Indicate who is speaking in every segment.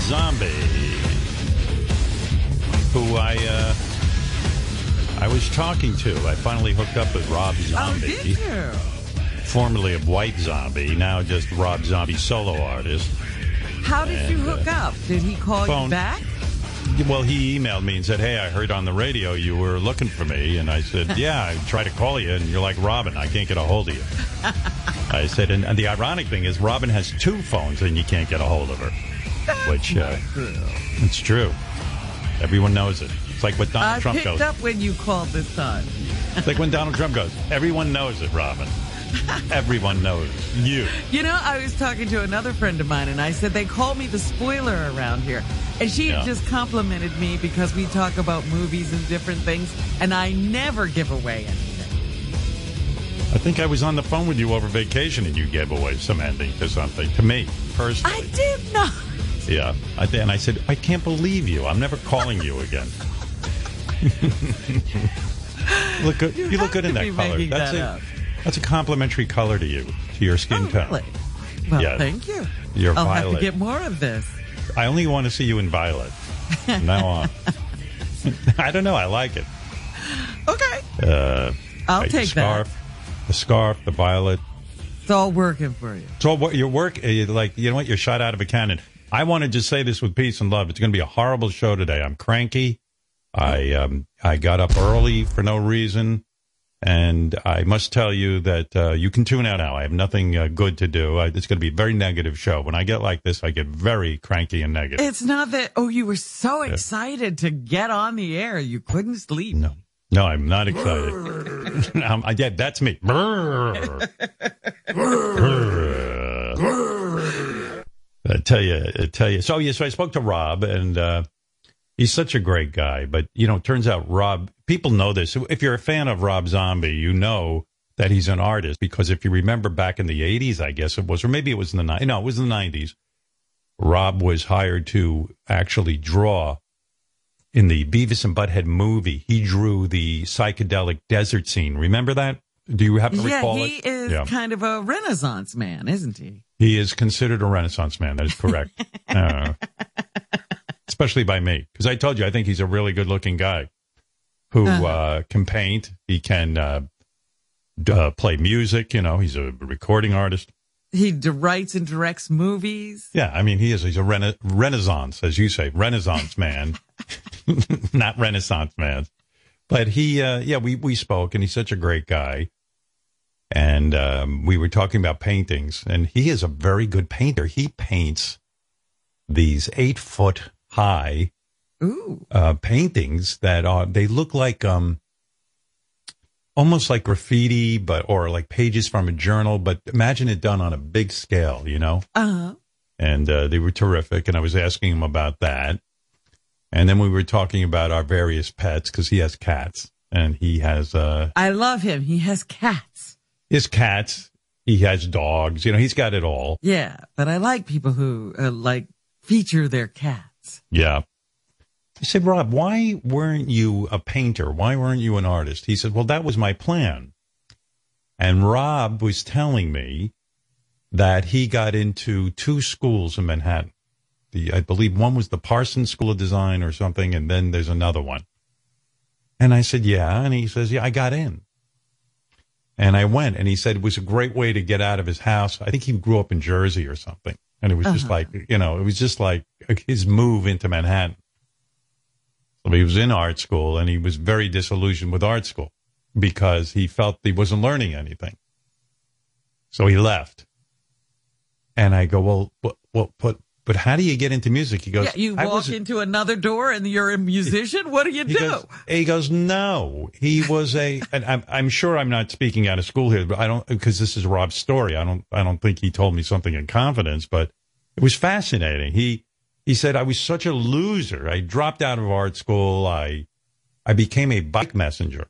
Speaker 1: Zombie, who I uh, I was talking to. I finally hooked up with Rob
Speaker 2: Oh,
Speaker 1: Zombie,
Speaker 2: did you?
Speaker 1: formerly of White Zombie, now just Rob Zombie solo artist.
Speaker 2: How did you hook up? Did he call
Speaker 1: Phone.
Speaker 2: you back?
Speaker 1: Well, he emailed me and said, "Hey, I heard on the radio you were looking for me," and I said, "Yeah, I tried to call you, and you're like Robin. I can't get a hold of you." I said, and, and the ironic thing is, Robin has two phones, and you can't get a hold of her. Which uh, it's true. Everyone knows it. It's like what Donald
Speaker 2: I
Speaker 1: Trump
Speaker 2: picked
Speaker 1: goes.
Speaker 2: up when you called this time.
Speaker 1: It's like when Donald Trump goes. Everyone knows it, Robin. Everyone knows you.
Speaker 2: You know, I was talking to another friend of mine, and I said they call me the spoiler around here. And she
Speaker 1: Yeah.
Speaker 2: just complimented me because we talk about movies and different things, and I never give away anything.
Speaker 1: I think I was on the phone with you over vacation, and you gave away some ending to something to me personally.
Speaker 2: I did not.
Speaker 1: Yeah, I th- and I said, I can't believe you. I'm never calling you again. look good. You,
Speaker 2: You
Speaker 1: look good in that color. That's
Speaker 2: that
Speaker 1: a
Speaker 2: up.
Speaker 1: that's a complimentary color to you, to your skin
Speaker 2: Oh,
Speaker 1: tone.
Speaker 2: really? Well, thank you.
Speaker 1: You're
Speaker 2: I'll have to get more of this.
Speaker 1: I only want to see you in violet. From now on. I don't know. I like it.
Speaker 2: Okay.
Speaker 1: Uh,
Speaker 2: I'll take
Speaker 1: scarf, the scarf, the violet.
Speaker 2: It's all working for you.
Speaker 1: So what your work, you- like you know what, you're shot out of a cannon. I wanted to say this with peace and love. It's going to be a horrible show today. I'm cranky. I um I got up early for no reason, and I must tell you that uh, you can tune out now. I have nothing uh, good to do. I, it's going to be a very negative show. When I get like this, I get very cranky and negative.
Speaker 2: It's not that, oh, you were so excited to get on the air, you couldn't sleep.
Speaker 1: No, no, I'm not excited. um, I, yeah, that's me. Brrr. Brrr. I tell you, I tell you. So yeah, so I spoke to Rob, and uh, he's such a great guy. But you know, it turns out Rob. People know this. If you're a fan of Rob Zombie, you know that he's an artist because if you remember back in the '80s, I guess it was, or maybe it was in the '90s. No, it was in the '90s. Rob was hired to actually draw in the Beavis and Butthead movie, he drew the psychedelic desert scene. Remember that? Do you happen to
Speaker 2: Yeah,
Speaker 1: recall
Speaker 2: he
Speaker 1: it?
Speaker 2: is
Speaker 1: yeah.
Speaker 2: kind of a renaissance man, isn't he?
Speaker 1: He is considered a Renaissance man. That is correct. Uh, especially by me. Because I told you, I think he's a really good looking guy who
Speaker 2: Uh-huh.
Speaker 1: uh, can paint. He can uh, d- uh, play music. You know, he's a recording artist.
Speaker 2: He di- writes and directs movies.
Speaker 1: Yeah, I mean, he is. He's a rena- Renaissance, as you say, Renaissance man, not Renaissance man. But he, uh, yeah, we we spoke, and he's such a great guy. And um, we were talking about paintings, and he is a very good painter. He paints these eight foot high
Speaker 2: Ooh.
Speaker 1: uh, paintings that are they look like um almost like graffiti, but or like pages from a journal. But imagine it done on a big scale, you know
Speaker 2: Uh huh.
Speaker 1: and uh, they were terrific. And I was asking him about that, and then we were talking about our various pets because he has cats, and he has uh,
Speaker 2: I love him. He has cats.
Speaker 1: His cats. He has dogs. You know, he's got it all.
Speaker 2: Yeah, but I like people who uh, like feature their cats.
Speaker 1: Yeah. I said, Rob, why weren't you a painter? Why weren't you an artist? He said, Well, that was my plan. And Rob was telling me that he got into two schools in Manhattan. The I believe one was the Parsons School of Design or something, and then there's another one. And I said, Yeah. And he says, Yeah, I got in. And I went, and he said it was a great way to get out of his house. I think he grew up in Jersey or something. And it was just uh-huh. like, you know, it was just like his move into Manhattan. So he was in art school and he was very disillusioned with art school because he felt he wasn't learning anything. So he left. And I go, well, but, well, but, how do you get into music? He goes,
Speaker 2: yeah, you
Speaker 1: "I
Speaker 2: walk into another door and you're a musician. What do you
Speaker 1: he
Speaker 2: do?
Speaker 1: goes, he goes, no, he was a, and I'm, I'm sure I'm not speaking out of school here, but I don't, because this is Rob's story. I don't, I don't think he told me something in confidence, but it was fascinating. He, he said, I was such a loser. I dropped out of art school. I, I became a bike messenger,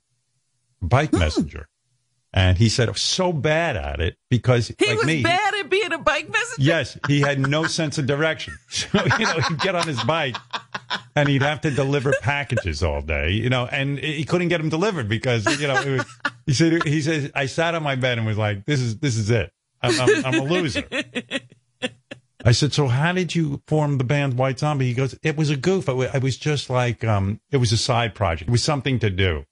Speaker 1: bike
Speaker 2: Hmm.
Speaker 1: messenger. And he said, I was so bad at it because
Speaker 2: he
Speaker 1: like
Speaker 2: was
Speaker 1: me,
Speaker 2: bad at being a bike messenger.
Speaker 1: Yes, he had no sense of direction. So, you know, he'd get on his bike and he'd have to deliver packages all day, you know, and he couldn't get them delivered because, you know, it was, he said, he says, I sat on my bed and was like, this is, this is it. I'm, I'm, I'm a loser. I said, so how did you form the band White Zombie? He goes, it was a goof. It was just like, um, it was a side project. It was something to do.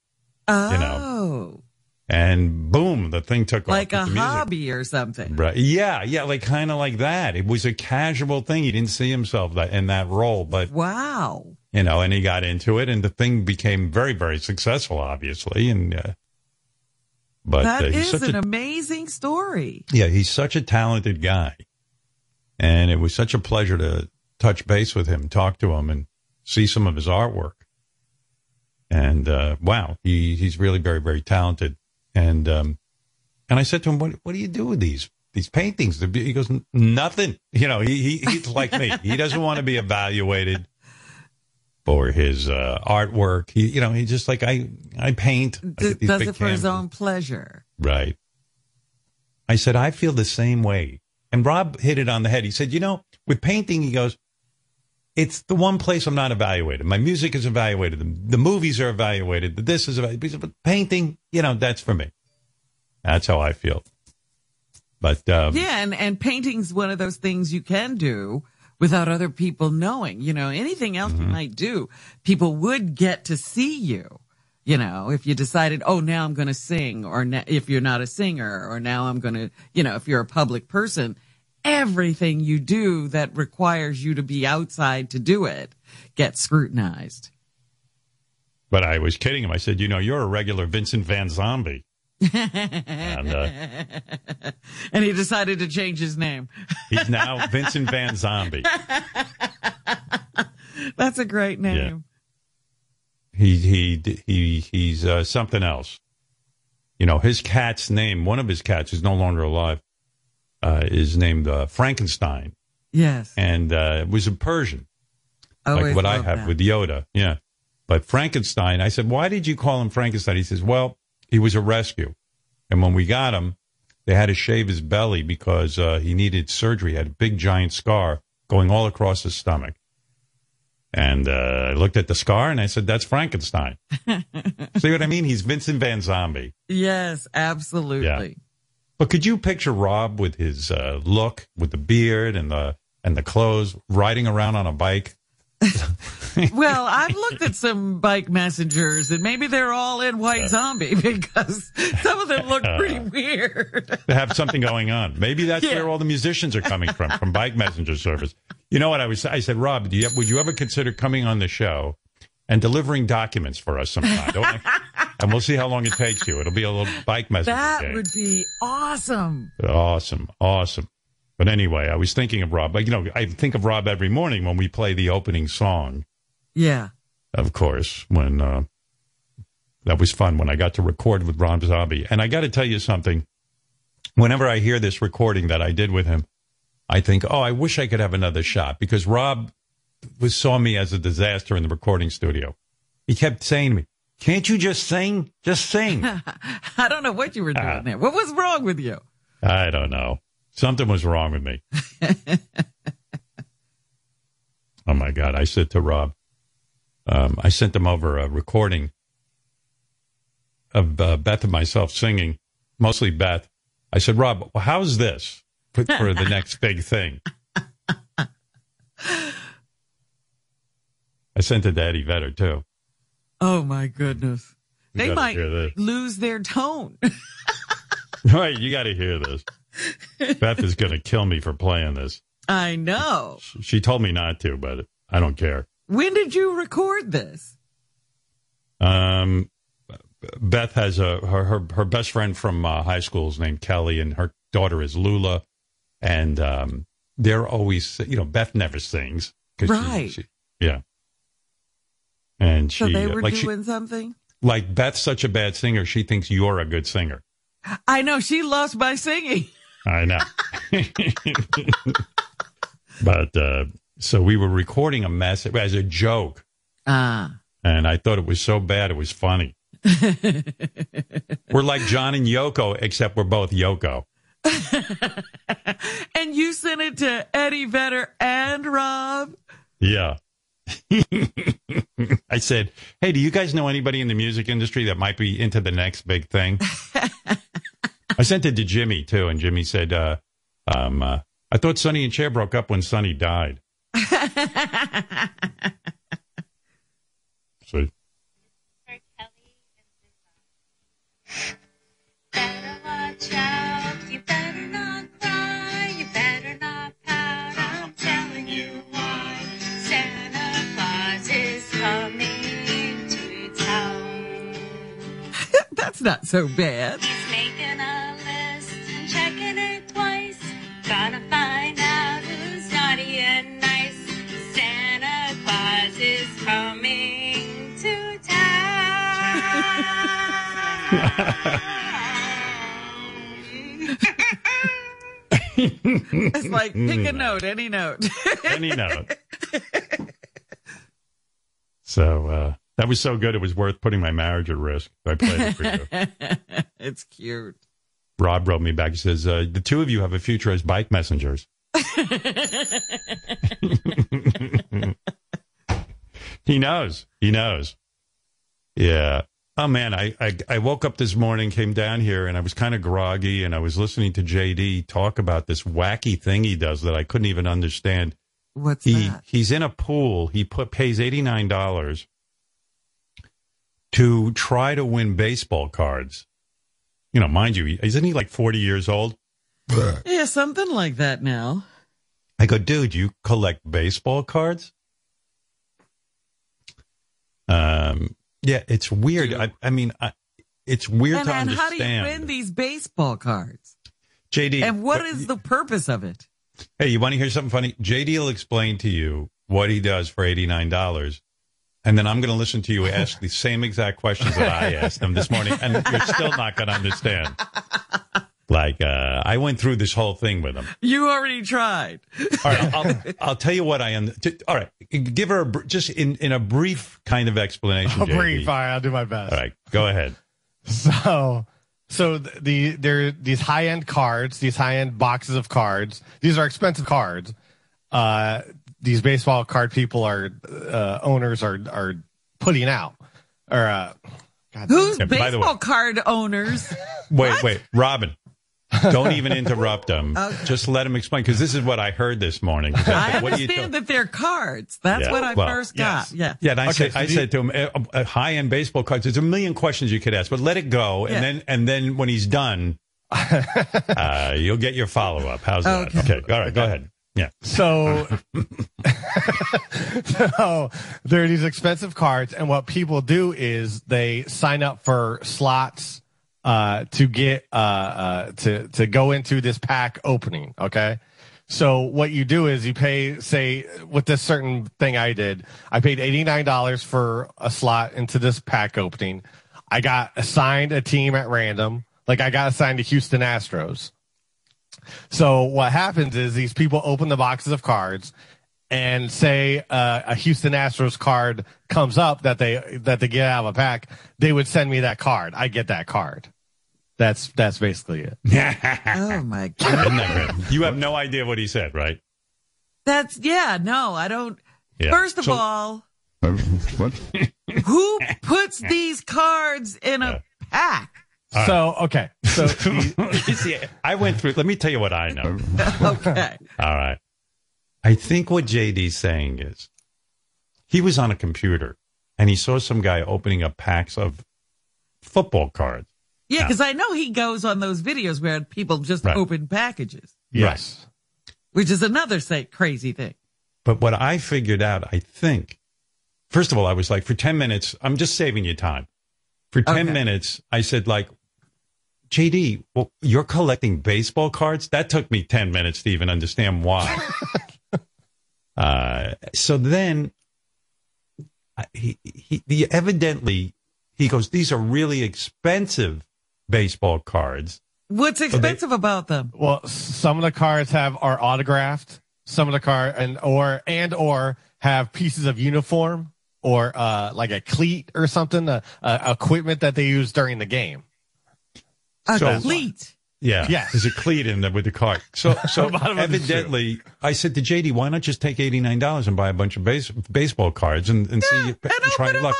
Speaker 2: Oh,
Speaker 1: know, And boom, the thing took
Speaker 2: like
Speaker 1: off.
Speaker 2: a
Speaker 1: the music.
Speaker 2: hobby or something.
Speaker 1: Right. Yeah. Yeah. Like kind of like that. It was a casual thing. He didn't see himself that, in that role, but
Speaker 2: Wow.
Speaker 1: you know, and he got into it and the thing became very, very successful, obviously. And, uh, but
Speaker 2: That
Speaker 1: uh,
Speaker 2: is an
Speaker 1: a,
Speaker 2: amazing story.
Speaker 1: yeah, he's such a talented guy. And it was such a pleasure to touch base with him, talk to him and see some of his artwork. And, uh, wow, he, he's really very, very talented. And, um, and I said to him, what, what do you do with these, these paintings? He goes, nothing. You know, he, he, he's like me. He doesn't want to be evaluated for his, uh, artwork. He, you know, he just like, I, I paint. I
Speaker 2: D-
Speaker 1: get
Speaker 2: does it for his own pleasure.
Speaker 1: Right. I said, I feel the same way. And Rob hit it on the head. He said, you know, with painting, he goes, it's the one place I'm not evaluated. My music is evaluated. The, the movies are evaluated. This is evaluated. But painting, you know, that's for me. That's how I feel. But, um,
Speaker 2: Yeah, and, and painting's one of those things you can do without other people knowing. You know, anything else
Speaker 1: Mm-hmm.
Speaker 2: you might do, people would get to see you. You know, if you decided, oh, now I'm going to sing, or if you're not a singer, or now I'm going to, you know, if you're a public person, everything you do that requires you to be outside to do it gets scrutinized.
Speaker 1: but I was kidding him. I said, you know, you're a regular Vincent Van Zombie. and, uh,
Speaker 2: And he decided to change his name.
Speaker 1: he's now Vincent Van Zombie.
Speaker 2: That's a great name.
Speaker 1: he he he he's uh, something else. You know, his cat's name, one of his cats is no longer alive, uh, is named uh, Frankenstein,
Speaker 2: Yes.
Speaker 1: and uh, it was a Persian, like what I have
Speaker 2: that.
Speaker 1: with Yoda. Yeah, but Frankenstein. I said, why did you call him Frankenstein? He says, well, he was a rescue, and when we got him, they had to shave his belly because uh, he needed surgery. He had a big giant scar going all across his stomach. And uh, I looked at the scar and I said, "That's Frankenstein." See what I mean? He's Vincent Van Zombie.
Speaker 2: Yes, absolutely.
Speaker 1: But could you picture Rob with his uh, look, with the beard and the and the clothes, riding around on a bike?
Speaker 2: Well, I've looked at some bike messengers and maybe they're all in white zombie because some of them look pretty weird.
Speaker 1: they have something going on. Maybe that's
Speaker 2: Yeah.
Speaker 1: where all the musicians are coming from, from Bike Messenger Service. You know what I was? I said, Rob, do you, would you ever consider coming on the show and delivering documents for us sometime? And we'll see how long it takes you. It'll be a little bike messenger
Speaker 2: That
Speaker 1: game.
Speaker 2: would be awesome.
Speaker 1: Awesome, awesome. But anyway, I was thinking of Rob. Like, you know, I think of Rob every morning when we play the opening song.
Speaker 2: Yeah.
Speaker 1: Of course, when uh, that was fun when I got to record with Rob Zombie. And I got to tell you something. Whenever I hear this recording that I did with him, I think, oh, I wish I could have another shot because Rob was saw me as a disaster in the recording studio. He kept saying to me, "Can't you just sing? Just sing."
Speaker 2: I don't know what you were doing
Speaker 1: Ah.
Speaker 2: there. What was wrong with you?
Speaker 1: I don't know. Something was wrong with me. oh my God. I said to Rob, um, I sent him over a recording of uh, Beth and myself singing, mostly Beth. I said, Rob, how's this for, for the next big thing? I sent it to Eddie Vedder too.
Speaker 2: Oh my goodness.
Speaker 1: You
Speaker 2: They might lose their tone.
Speaker 1: Right, you got to hear this. Beth is going to kill me for playing this.
Speaker 2: I know.
Speaker 1: She told me not to, but I don't care.
Speaker 2: When did you record this?
Speaker 1: Um, Beth has a her her, her best friend from uh, high school is named Kelly, and her daughter is Lula, and um, they're always you know Beth never sings 'cause she-
Speaker 2: Right.
Speaker 1: she- yeah, and
Speaker 2: So
Speaker 1: she
Speaker 2: they
Speaker 1: uh,
Speaker 2: were
Speaker 1: like she,
Speaker 2: doing something?
Speaker 1: like Beth's such a bad singer, she thinks you're a good singer.
Speaker 2: I know she loves my singing.
Speaker 1: I know. but uh, so we were recording a mess as a joke,
Speaker 2: Ah.
Speaker 1: and I thought it was so bad it was funny. we're like John and Yoko, except we're both Yoko.
Speaker 2: And you sent it to Eddie Vedder and Rob?
Speaker 1: Yeah. I said, "Hey, do you guys know anybody in the music industry that might be into the next big thing?" I sent it to Jimmy too, and Jimmy said, uh, um, uh, I thought Sonny and Cher broke up when Sonny died. See?
Speaker 3: for
Speaker 2: That's not so bad.
Speaker 3: He's making a list and checking it twice. Gonna find out who's naughty and nice. Santa Claus is coming to town.
Speaker 2: It's like pick a note, any note.
Speaker 1: Any note. so uh, that was so good, it was worth putting my marriage at risk. I played it for you.
Speaker 2: it's cute.
Speaker 1: Rob wrote me back. He says, uh, The two of you have a future as bike messengers. he knows. He knows. Yeah. Oh man, I, I I woke up this morning, came down here, and I was kind of groggy, and I was listening to JD talk about this wacky thing he does that I couldn't even understand.
Speaker 2: What's
Speaker 1: He
Speaker 2: that?
Speaker 1: he's in a pool. He put pays eighty nine dollars to try to win baseball cards. You know, mind you, isn't he like forty years old?
Speaker 2: Yeah, something like that now.
Speaker 1: I go, dude, you collect baseball cards? Um, yeah, it's weird. I, I mean, I, it's weird
Speaker 2: And,
Speaker 1: to
Speaker 2: and how do you win these baseball cards?
Speaker 1: JD,
Speaker 2: And what
Speaker 1: but-
Speaker 2: is the purpose of it?
Speaker 1: Hey, you want to hear something funny? JD will explain to you what he does for eighty nine dollars, and then I'm going to listen to you ask the same exact questions that I asked them this morning, and you're still not going to understand. Like, uh, I went through this whole thing with them.
Speaker 2: You already tried.
Speaker 1: All right, I'll, I'll tell you what I am. All right, give her a, br- just in, in a brief kind of explanation.
Speaker 4: I'll
Speaker 1: JD.
Speaker 4: brief. All right, I'll do my best.
Speaker 1: All right, go ahead.
Speaker 4: So, so th- the there these high end cards, these high end boxes of cards. These are expensive cards. Uh, these baseball card people are uh, owners are are putting out. Or uh, God,
Speaker 2: Who's
Speaker 1: Yeah, by the way-
Speaker 2: baseball card owners?
Speaker 1: Wait, wait, Robin. Don't even interrupt them.
Speaker 2: Okay.
Speaker 1: Just let him explain because this is what I heard this morning.
Speaker 2: I
Speaker 1: What do you
Speaker 2: understand that they're cards. That's
Speaker 1: Yeah,
Speaker 2: what I
Speaker 1: well,
Speaker 2: first
Speaker 4: yes.
Speaker 2: got. Yeah.
Speaker 1: Yeah, and I
Speaker 4: Okay,
Speaker 1: said,
Speaker 4: so
Speaker 1: I
Speaker 4: do
Speaker 1: said to him, a, a high-end baseball cards. There's a million questions you could ask, but let it go,
Speaker 2: Yeah.
Speaker 1: and then and then when he's done, uh, you'll get your follow-up. How's that?
Speaker 2: Okay.
Speaker 1: Okay, all right, go ahead. Yeah,
Speaker 4: So, so there are these expensive cards, and what people do is they sign up for slots uh, to get uh, uh, to to go into this pack opening. Okay, so what you do is you pay, say, with this certain thing I did, I paid eighty nine dollars for a slot into this pack opening. I got assigned a team at random, like I got assigned to Houston Astros. So what happens is these people open the boxes of cards and say uh, a Houston Astros card comes up that they that they get out of a pack, they would send me that card. I get that card. That's that's basically it.
Speaker 2: Oh my god.
Speaker 1: Isn't that great? You have no idea what he said, right?
Speaker 2: That's yeah. No, I don't.
Speaker 1: Yeah.
Speaker 2: First of
Speaker 1: So-
Speaker 2: all,
Speaker 5: What?
Speaker 2: who puts these cards in a pack?
Speaker 4: So okay, so
Speaker 1: You see, I went through. Let me tell you what I know.
Speaker 2: Okay.
Speaker 1: All right. I think what JD's saying is he was on a computer and he saw some guy opening up packs of football cards.
Speaker 2: Yeah, because I know he goes on those videos where people just
Speaker 1: Right.
Speaker 2: open packages,
Speaker 4: yes,
Speaker 2: which is another say crazy thing.
Speaker 1: But what I figured out, I think, first of all, I was like, for 10 minutes, I'm just saving you time. For 10
Speaker 2: Okay.
Speaker 1: minutes, I said, like, JD, well, you're collecting baseball cards? That took me 10 minutes to even understand why. uh, so then he, he, he evidently, he goes, these are really expensive baseball cards.
Speaker 2: What's expensive about them?
Speaker 4: well, some of the cards have are autographed. Some of the card and or and or have pieces of uniform or uh like a cleat or something, uh, uh, equipment that they use during the game.
Speaker 2: A
Speaker 1: so,
Speaker 2: cleat.
Speaker 1: Yeah.
Speaker 4: Yeah.
Speaker 1: There's a cleat in there with the cart. So, so evidently, I said to JD, why not just take $89 and buy a bunch of base, baseball cards and, and yeah,
Speaker 2: see
Speaker 1: if
Speaker 2: and,
Speaker 1: and
Speaker 2: try
Speaker 1: luck?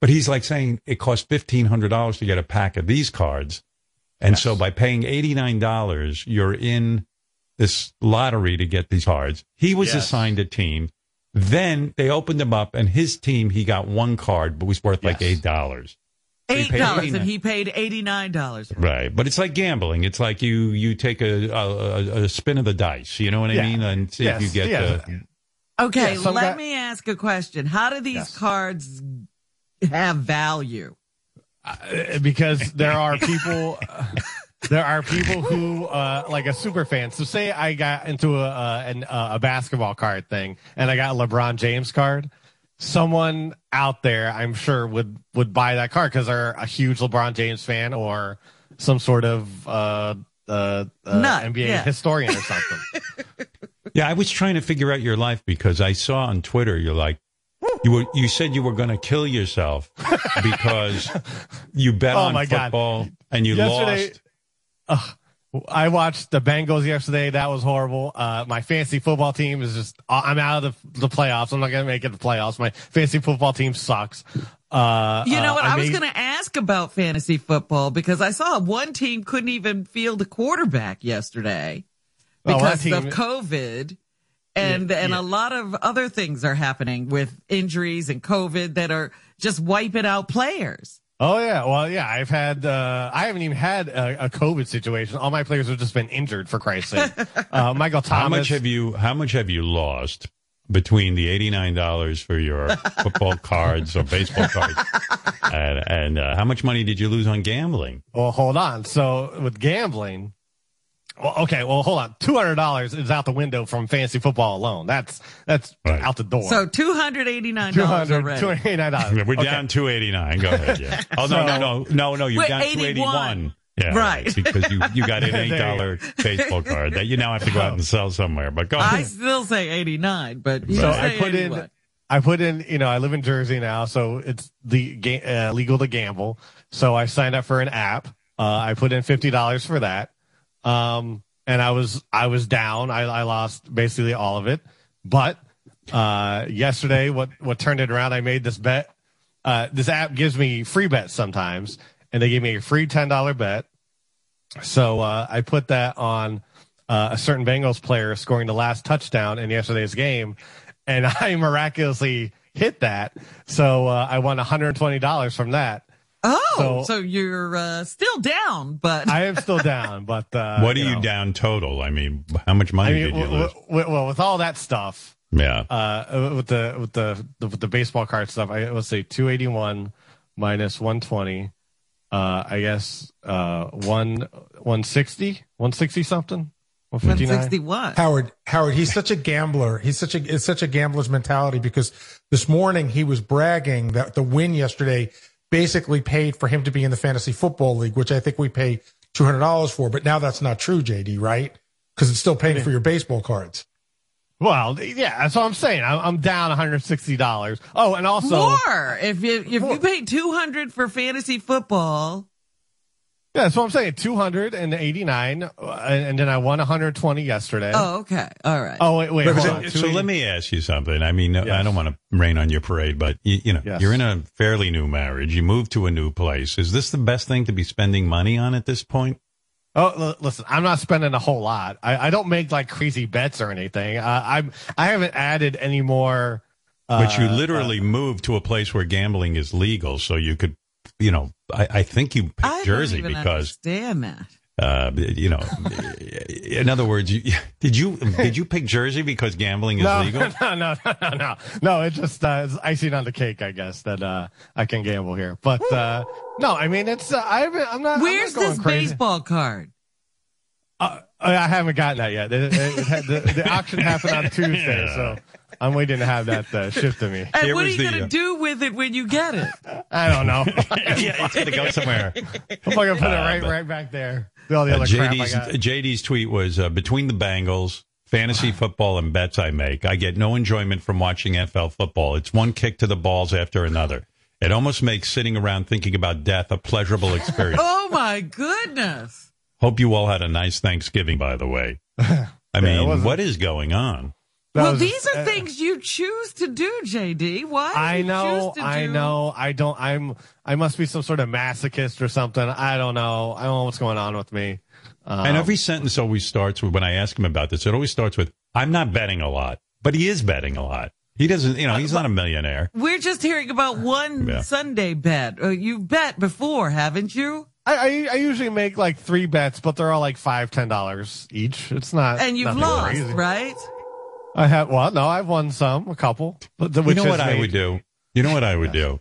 Speaker 1: But he's like saying it costs $1,500 to get a pack of these cards. And yes. so by paying $89, you're in this lottery to get these cards. He was
Speaker 4: yes.
Speaker 1: assigned a team. Then they opened him up and his team, he got one card, but was worth
Speaker 4: yes.
Speaker 1: like $8.
Speaker 2: Eight dollars, and he paid eighty nine dollars.
Speaker 1: Right, but it's like gambling. It's like you you take a a, a spin of the dice. You know what I
Speaker 4: Yeah.
Speaker 1: mean? And see
Speaker 4: Yes,
Speaker 1: if you get
Speaker 4: yes.
Speaker 1: the.
Speaker 2: Okay,
Speaker 4: Yeah, some
Speaker 2: let
Speaker 4: guy-
Speaker 2: me ask a question. How do these
Speaker 4: Yes.
Speaker 2: cards have value?
Speaker 4: Uh, because there are people there are people who uh like a super fan so say i got into a uh, an, uh, a basketball card thing and i got a lebron james card someone out there i'm sure would would buy that car because they're a huge lebron james fan or some sort of uh uh, uh
Speaker 2: Nut,
Speaker 4: nba
Speaker 2: yeah.
Speaker 4: historian or something
Speaker 1: Yeah, I was trying to figure out your life because I saw on Twitter you're like you were you said you were going to kill yourself because you bet
Speaker 4: Oh
Speaker 1: on
Speaker 4: my God.
Speaker 1: football and you
Speaker 4: Yesterday-
Speaker 1: lost.
Speaker 4: I watched the Bengals yesterday. That was horrible. Uh, my fantasy football team is just, I'm out of the, the playoffs. I'm not going to make it the playoffs. My fantasy football team sucks. Uh,
Speaker 2: You know
Speaker 4: uh,
Speaker 2: what? I, was
Speaker 4: made-
Speaker 2: going to ask about fantasy football because I saw one team couldn't even field a quarterback yesterday
Speaker 4: Oh,
Speaker 2: because
Speaker 4: team-
Speaker 2: of COVID. And
Speaker 4: Yeah,
Speaker 2: and
Speaker 4: yeah.
Speaker 2: a lot of other things are happening with injuries and COVID that are just wiping out players.
Speaker 4: Oh yeah. Well, yeah, I've had, uh, I haven't even had a, a COVID situation. All my players have just been injured for Christ's sake. Uh, Michael Thomas.
Speaker 1: How much have you how much have you lost between the eighty nine dollars for your football cards or baseball cards and, and uh, how much money did you lose on gambling?
Speaker 4: Well, hold on. So with gambling, well, okay. Well, hold on. Two hundred dollars is out the window from fantasy football alone. That's that's
Speaker 1: Right.
Speaker 4: out the door.
Speaker 2: So two hundred eighty nine
Speaker 4: two
Speaker 2: dollars already.
Speaker 4: two hundred eighty-nine dollars.
Speaker 1: We're down two eighty nine. Go ahead. Yeah. Oh no no no no no! You're down two eighty
Speaker 2: 81.
Speaker 1: one. Yeah,
Speaker 2: Right.
Speaker 1: Because you you got an eight
Speaker 4: dollar
Speaker 1: dollar baseball card that you now have to go out and sell somewhere. But go
Speaker 2: I still say eighty nine, but you
Speaker 4: So
Speaker 2: say
Speaker 4: I put
Speaker 2: 81.
Speaker 4: in, I put in, you know, I live in Jersey now, so it's the ga- uh, legal to gamble. So I signed up for an app. Uh, I put in fifty dollars for that, um, and I was I was down. I, I lost basically all of it. But uh, yesterday, what what turned it around? I made this bet. Uh, this app gives me free bets sometimes, and they gave me a free ten dollar bet. So uh, I put that on uh, a certain Bengals player scoring the last touchdown in yesterday's game, and I miraculously hit that. So uh, I won $120 from that.
Speaker 2: Oh, so,
Speaker 4: So-
Speaker 2: you're uh, still down, but
Speaker 4: I am still down, but uh,
Speaker 1: what are you,
Speaker 4: know,
Speaker 1: down total? I mean, how much money
Speaker 4: I mean,
Speaker 1: did you
Speaker 4: w-
Speaker 1: lose?
Speaker 4: w- w- well, with all that stuff,
Speaker 1: yeah.
Speaker 4: uh, with the with the, the with the baseball card stuff, I let's say 281 minus 120. Uh, I guess uh, one 160, 160 something, 159.
Speaker 2: 161.
Speaker 5: Howard, Howard, he's such a gambler. He's such a it's such a gambler's mentality because this morning he was bragging that the win yesterday basically paid for him to be in the fantasy football league, which I think we pay two hundred dollars for. But now that's not true, JD, right? Because it's still paying for your baseball cards.
Speaker 4: Well, yeah, that's what I'm saying. I'm, I'm down 160 dollars. Oh, and also,
Speaker 2: More. If you if
Speaker 4: More.
Speaker 2: you pay two hundred for fantasy football,
Speaker 4: yeah, that's what I'm saying. 289, uh, and, and then I won 120 yesterday.
Speaker 2: oh okay, all right.
Speaker 4: Oh, wait, wait.
Speaker 5: Wait,
Speaker 4: hold
Speaker 5: was
Speaker 4: on.
Speaker 1: So let me ask you something. I mean, I don't want to rain on your parade, but you, you know,
Speaker 4: Yes.
Speaker 1: you're in a fairly new marriage. You moved to a new place. Is this the best thing to be spending money on at this point?
Speaker 4: Oh, l- listen, I'm not spending a whole lot. I, I don't make like crazy bets or anything. Uh, I'm I haven't added any more. Uh,
Speaker 1: But you literally moved to a place where gambling is legal, so you could, you know, I, I think you picked
Speaker 2: I
Speaker 1: Jersey
Speaker 2: even
Speaker 1: because,
Speaker 2: understand that.
Speaker 1: uh, you know, in other words, you, did you did you pick Jersey because gambling is
Speaker 4: no,
Speaker 1: legal?
Speaker 4: no, no, no, no, no, no. It's just uh, it's icing on the cake, I guess, that uh, I can gamble here. But uh, no, I mean, it's uh, I haven't. I'm not. I'm
Speaker 2: Where's
Speaker 4: not going
Speaker 2: this
Speaker 4: crazy.
Speaker 2: baseball card?
Speaker 4: Uh, I haven't gotten that yet. It, it, it had, the, the auction happened on Tuesday, so I'm waiting to have that uh, shipped to me.
Speaker 2: And
Speaker 1: Here
Speaker 2: what are
Speaker 1: was
Speaker 2: you
Speaker 1: the,
Speaker 2: going
Speaker 1: uh,
Speaker 2: to do with it when you get it?
Speaker 4: I don't know.
Speaker 1: yeah, it's going to go somewhere.
Speaker 4: I'm gonna put it right,
Speaker 1: but-
Speaker 4: right back there. All the
Speaker 1: Uh,
Speaker 4: other crap I
Speaker 1: JD's,
Speaker 4: got.
Speaker 1: JD's tweet was uh, between the Bengals, fantasy football, and bets I make, I get no enjoyment from watching NFL football. It's one kick to the balls after another. It almost makes sitting around thinking about death a pleasurable experience.
Speaker 2: Oh my goodness!
Speaker 1: Hope you all had a nice Thanksgiving, by the way. I
Speaker 4: it
Speaker 1: mean,
Speaker 4: wasn't-
Speaker 1: what is going on?
Speaker 4: That
Speaker 2: well,
Speaker 4: was-
Speaker 2: these are
Speaker 4: uh,
Speaker 2: things you choose to do, JD. What
Speaker 4: I know,
Speaker 2: to
Speaker 4: I
Speaker 2: do-
Speaker 4: know. I don't. I'm. I must be some sort of masochist or something. I don't know. I don't know what's going on with me. Um,
Speaker 1: And every sentence always starts with, when I ask him about this, it always starts with, I'm not betting a lot, but he is betting a lot. He doesn't, you know, he's not a millionaire.
Speaker 2: We're just hearing about one
Speaker 1: Yeah.
Speaker 2: Sunday bet. Uh, you bet before, haven't you?
Speaker 4: I, I I usually make like three bets, but they're all like five, ten dollars each. It's not.
Speaker 2: And you've
Speaker 4: nothing
Speaker 2: lost,
Speaker 4: crazy.
Speaker 2: right?
Speaker 4: I have. Well, no, I've won some, a couple. But the,
Speaker 1: You know what I would do? You know what I would do?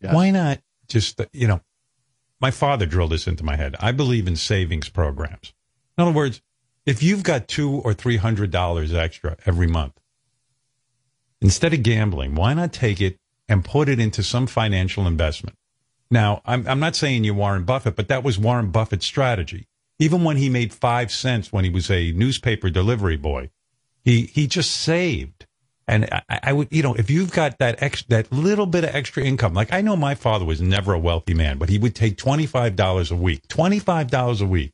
Speaker 4: Yes.
Speaker 1: Why not just, you know, my father drilled this into my head. I believe in savings programs. In other words, if you've got two or three hundred dollars extra every month, instead of gambling, why not take it and put it into some financial investment? Now, I'm, I'm not saying you're Warren Buffett, but that was Warren Buffett's strategy. Even when he made five cents when he was a newspaper delivery boy, he, he just saved. And I, I would, you know, if you've got that ex, that little bit of extra income, like I know my father was never a wealthy man, but he would take $25 a week, $25 a week,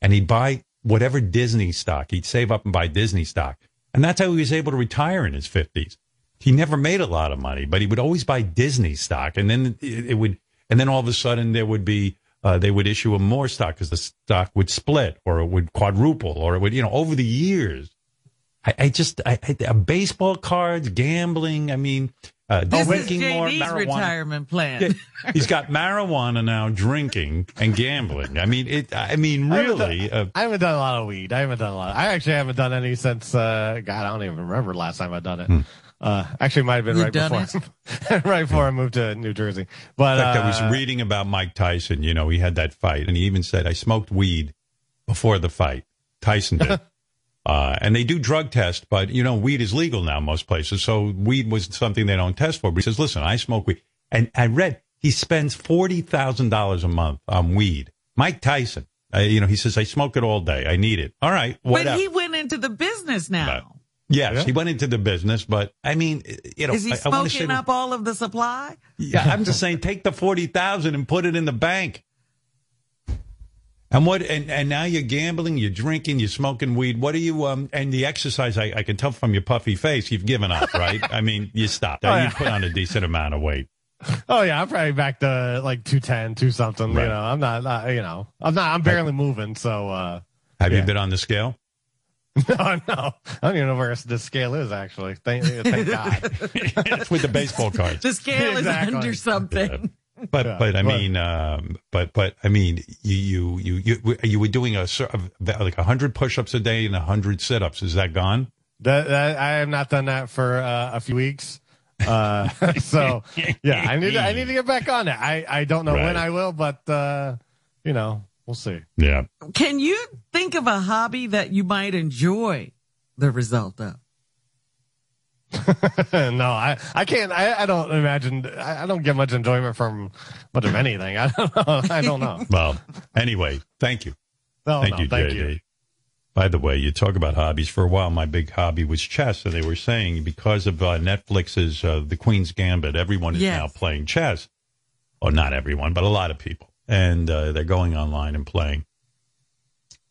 Speaker 1: and he'd buy whatever Disney stock. He'd save up and buy Disney stock. And that's how he was able to retire in his 50s. He never made a lot of money, but he would always buy Disney stock. And then it, it would, and then all of a sudden there would be, uh, they would issue him more stock because the stock would split or it would quadruple or it would, you know, over the years. I, I just, I, I, uh, baseball cards, gambling. I mean, uh,
Speaker 2: This is
Speaker 1: drinking more marijuana.
Speaker 2: retirement plan.
Speaker 1: Yeah, he's got marijuana now, drinking and gambling. I mean, it. I mean,
Speaker 4: I haven't
Speaker 1: really.
Speaker 4: done-
Speaker 1: Uh,
Speaker 4: I haven't done a lot of weed. I haven't done a lot. I actually haven't done any since. Uh, God, I don't even remember the last time I've done it.
Speaker 1: Hmm.
Speaker 4: Uh, actually, might have been
Speaker 2: You've
Speaker 4: right before, right before I moved to New Jersey. But
Speaker 1: in fact, I
Speaker 4: uh,
Speaker 1: was reading about Mike Tyson. You know, he had that fight, and he even said, "I smoked weed before the fight." Tyson did. Uh, and they do drug test, but you know, weed is legal now most places. So weed was something they don't test for. But he says, listen, I smoke weed. And I read he spends $40,000 a month on weed. Mike Tyson, uh, you know, he says, I smoke it all day. I need it. All right.
Speaker 2: but he went into the business now.
Speaker 1: yes,
Speaker 4: Yeah.
Speaker 1: he went into the business, but I mean, you know,
Speaker 2: Is he
Speaker 1: I, I want to
Speaker 2: smoking
Speaker 1: say,
Speaker 2: up all of the supply?
Speaker 1: yeah, I'm just saying, take the 40,000 and put it in the bank. And what? And, and now you're gambling, you're drinking, you're smoking weed. What are you? Um, and the exercise, I, I can tell from your puffy face, you've given up, right? I mean, you stopped.
Speaker 4: Oh,
Speaker 1: you
Speaker 4: yeah.
Speaker 1: put on a decent amount of weight.
Speaker 4: Oh yeah, I'm probably back to like two ten, two something.
Speaker 1: Right.
Speaker 4: You know, I'm not, not. You know, I'm not. I'm barely moving. So uh,
Speaker 1: Have you been on the scale?
Speaker 4: no, no, I don't even know where the scale is. Actually, thank, thank God.
Speaker 1: it's with the baseball cards.
Speaker 2: The scale
Speaker 4: Exactly.
Speaker 2: is under something.
Speaker 1: But
Speaker 4: Yeah,
Speaker 1: but I
Speaker 4: but-
Speaker 1: mean, um, but but I mean, you you you you you were doing a like a hundred push-ups a day and a hundred sit-ups. Is that gone?
Speaker 4: That, that I have not done that for uh, a few weeks. Uh, so yeah, I need to, I need to get back on it. I, I don't know
Speaker 1: Right.
Speaker 4: when I will, but uh, you know, we'll see.
Speaker 1: Yeah.
Speaker 2: Can you think of a hobby that you might enjoy the result of?
Speaker 4: no, I, I can't. I, I don't imagine. I, I don't get much enjoyment from much of anything. I don't know. I don't know.
Speaker 1: Well, anyway, thank you.
Speaker 4: No,
Speaker 1: Thank
Speaker 4: no,
Speaker 1: you,
Speaker 4: thank
Speaker 1: JD.
Speaker 4: you.
Speaker 1: By the way, you talk about hobbies. For a while, my big hobby was chess, and they were saying because of uh, Netflix's uh, The Queen's Gambit, everyone is
Speaker 2: Yes.
Speaker 1: now playing chess. Or not everyone, but a lot of people, and uh, they're going online and playing.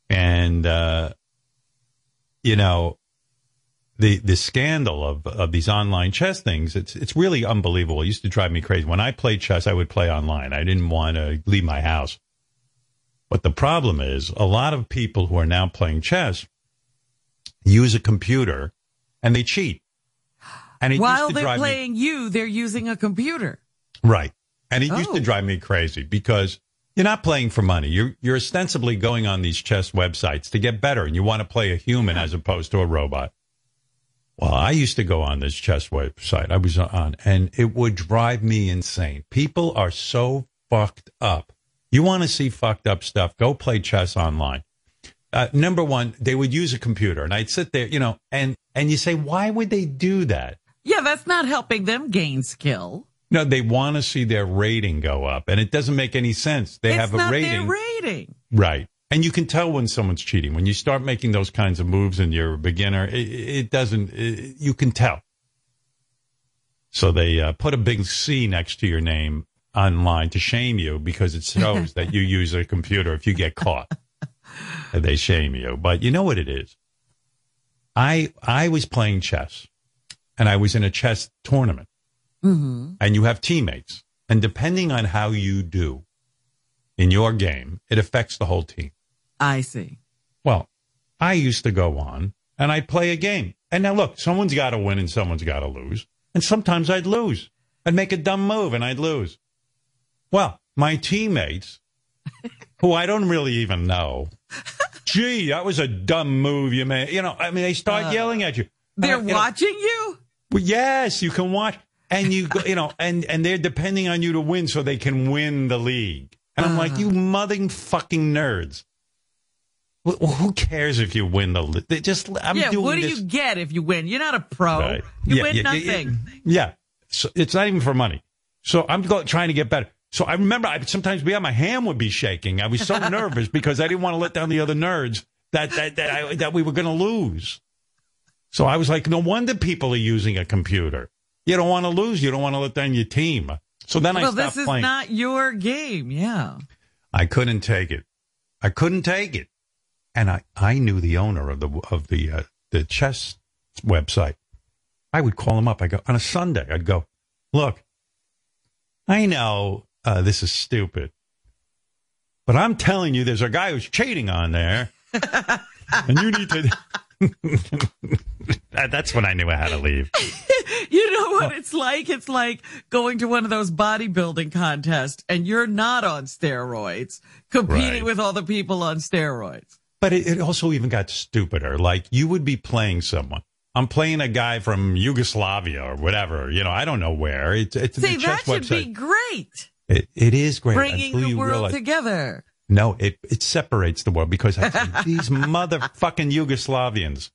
Speaker 1: And uh, you know, the the scandal of of these online chess things, it's it's really unbelievable. It used to drive me crazy. When I played chess, I would play online. I didn't want to leave my house. But the problem is, a lot of people who are now playing chess use a computer and they cheat. And it
Speaker 2: While
Speaker 1: used to
Speaker 2: they're
Speaker 1: drive me
Speaker 2: playing you, they're using a computer.
Speaker 1: right. And it used to
Speaker 2: Oh.
Speaker 1: drive me crazy because you're not playing for money. You're you're ostensibly going on these chess websites to get better, and you want to play a human as opposed to a robot. Well, I used to go on this chess website I was on, and it would drive me insane. People are so fucked up. You want to see fucked up stuff? Go play chess online. Uh, number one, they would use a computer, and I'd sit there, you know, and and you say, why would they do that?
Speaker 2: Yeah, that's not helping them gain skill.
Speaker 1: No, they want to see their rating go up, and it doesn't make any sense. They
Speaker 2: it's
Speaker 1: have a
Speaker 2: not
Speaker 1: rating,
Speaker 2: their rating.
Speaker 1: right? And you can tell when someone's cheating when you start making those kinds of moves and you're a beginner. It, it doesn't. It, you can tell. So they uh, put a big C next to your name online to shame you because it shows that you use a computer. If you get caught, they shame you. But you know what it is. I I was playing chess, and I was in a chess tournament,
Speaker 2: hmm
Speaker 1: and you have teammates, and depending on how you do in your game, it affects the whole team.
Speaker 2: I see.
Speaker 1: Well, I used to go on and I'd play a game. And now look, someone's got to win and someone's got to lose. And sometimes I'd lose. I'd make a dumb move and I'd lose. Well, my teammates, who I don't really even know, gee, that was a dumb move you made. You know, I mean, they start
Speaker 2: Uh,
Speaker 1: yelling at you.
Speaker 2: They're
Speaker 1: Uh, you know,
Speaker 2: watching you?
Speaker 1: well, yes, you can watch, and you go, you know, and and they're depending on you to win so they can win the league. And I'm like,
Speaker 2: Uh-huh.
Speaker 1: you mothering fucking nerds. Wh- Who cares if you win the? li- They just I'm
Speaker 2: yeah, what do
Speaker 1: this.
Speaker 2: you get if you win? You're not a pro.
Speaker 1: Right.
Speaker 2: You
Speaker 1: Yeah,
Speaker 2: win
Speaker 1: yeah, yeah,
Speaker 2: nothing.
Speaker 1: Yeah, so it's not even for money. So I'm go, trying to get better. So I remember I sometimes yeah, my hand would be shaking. I was so nervous because I didn't want to let down the other nerds that that that, I, that we were going to lose. So I was like, no wonder people are using a computer. You don't want to lose. You don't want to let down your team. So then I
Speaker 2: well,
Speaker 1: stopped
Speaker 2: this is
Speaker 1: playing.
Speaker 2: not your game. Yeah.
Speaker 1: I couldn't take it. I couldn't take it. And I, I knew the owner of the of the uh, the chess website. I would call him up. I go on a Sunday. I'd go, look, I know uh, this is stupid, but I'm telling you, there's a guy who's cheating on there, and you need to. That- That's when I knew I had to leave.
Speaker 2: You know what it's like? It's like going to one of those bodybuilding contests and you're not on steroids, competing
Speaker 1: Right.
Speaker 2: with all the people on steroids.
Speaker 1: But it, it also even got stupider. Like you would be playing someone. I'm playing a guy from Yugoslavia or whatever. You know, I don't know where. It's it's
Speaker 2: See, that should
Speaker 1: website.
Speaker 2: be great.
Speaker 1: it, it is great
Speaker 2: Bringing the world
Speaker 1: realize.
Speaker 2: together.
Speaker 1: No, it it separates the world because I say, these motherfucking Yugoslavians,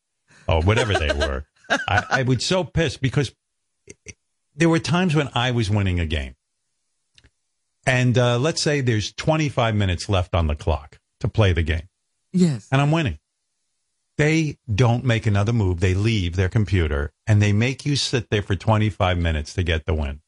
Speaker 1: or whatever they were, I, I was so pissed because there were times when I was winning a game, and uh, let's say there's 25 minutes left on the clock to play the game.
Speaker 2: Yes.
Speaker 1: and I'm winning. They don't make another move. They leave their computer and they make you sit there for 25 minutes to get the win.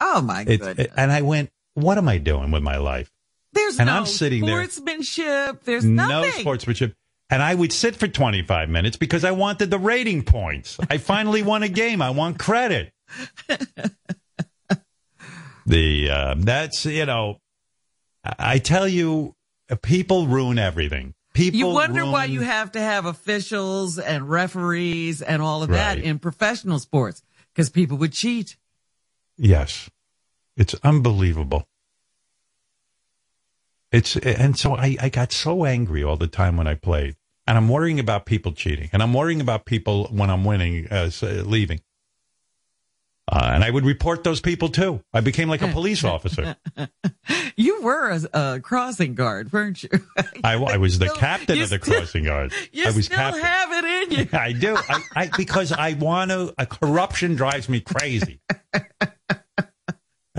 Speaker 2: Oh my goodness.
Speaker 1: and I went, what am I doing with my life?
Speaker 2: There's
Speaker 1: and
Speaker 2: no
Speaker 1: I'm sitting there-
Speaker 2: sportsmanship. There's
Speaker 1: No sportsmanship. And I would sit for 25 minutes because I wanted the rating points. I finally won a game. I want credit. the, uh, that's, you know, I tell you, uh, people ruin everything. People
Speaker 2: You wonder why you have to have officials and referees and all of that
Speaker 1: Right.
Speaker 2: in professional sports because people would cheat.
Speaker 1: Yes. It's unbelievable. It's and so I, I got so angry all the time when I played. And I'm worrying about people cheating. And I'm worrying about people when I'm winning uh, uh, leaving. Uh, and I would report those people too. I became like a police officer.
Speaker 2: You were a, a crossing guard, weren't you?
Speaker 1: I, I was the captain of the
Speaker 2: still-
Speaker 1: crossing guard.
Speaker 2: you
Speaker 1: I was
Speaker 2: still
Speaker 1: captain.
Speaker 2: have it in you.
Speaker 1: I do. I, I because I want to. Uh, corruption drives me crazy.